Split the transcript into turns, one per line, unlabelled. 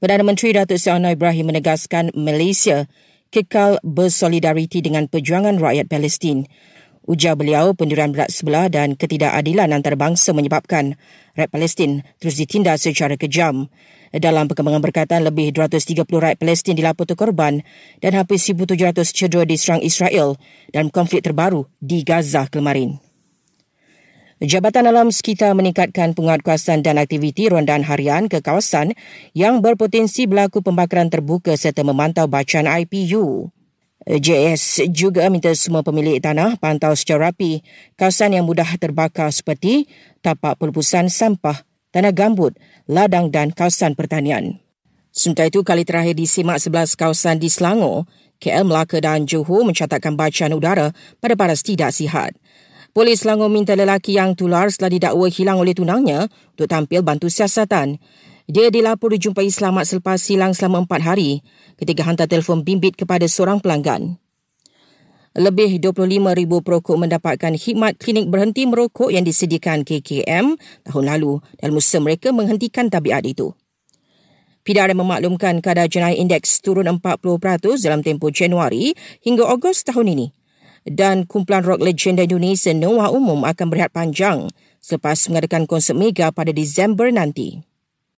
Perdana Menteri Datuk Seri Anwar Ibrahim menegaskan Malaysia kekal bersolidariti dengan perjuangan rakyat Palestin. Ujar beliau pendirian berat sebelah dan ketidakadilan antarabangsa menyebabkan rakyat Palestin terus ditindas secara kejam. Dalam perkembangan berkaitan, lebih 230 rakyat Palestin dilaporkan korban dan hampir 1,700 cedera diserang Israel dalam konflik terbaru di Gaza kemarin. Jabatan Alam Sekitar meningkatkan penguatkuasaan dan aktiviti rondaan harian ke kawasan yang berpotensi berlaku pembakaran terbuka serta memantau bacaan IPU. JS juga minta semua pemilik tanah pantau secara rapi kawasan yang mudah terbakar seperti tapak pelupusan sampah, tanah gambut, ladang dan kawasan pertanian. Sementara itu, kali terakhir disimak 11 kawasan di Selangor, KL, Melaka dan Johor mencatatkan bacaan udara pada paras tidak sihat. Polis Selangor minta lelaki yang tular setelah didakwa hilang oleh tunangnya untuk tampil bantu siasatan. Dia dilapor dijumpai selamat selepas hilang selama empat hari ketika hantar telefon bimbit kepada seorang pelanggan. Lebih 25,000 perokok mendapatkan khidmat klinik berhenti merokok yang disediakan KKM tahun lalu dan musim mereka menghentikan tabiat itu. PDRM memaklumkan kadar jenayah indeks turun 40% dalam tempoh Januari hingga Ogos tahun ini dan kumpulan rock legenda Indonesia Noah Umum akan berehat panjang selepas mengadakan konsert mega pada Disember nanti.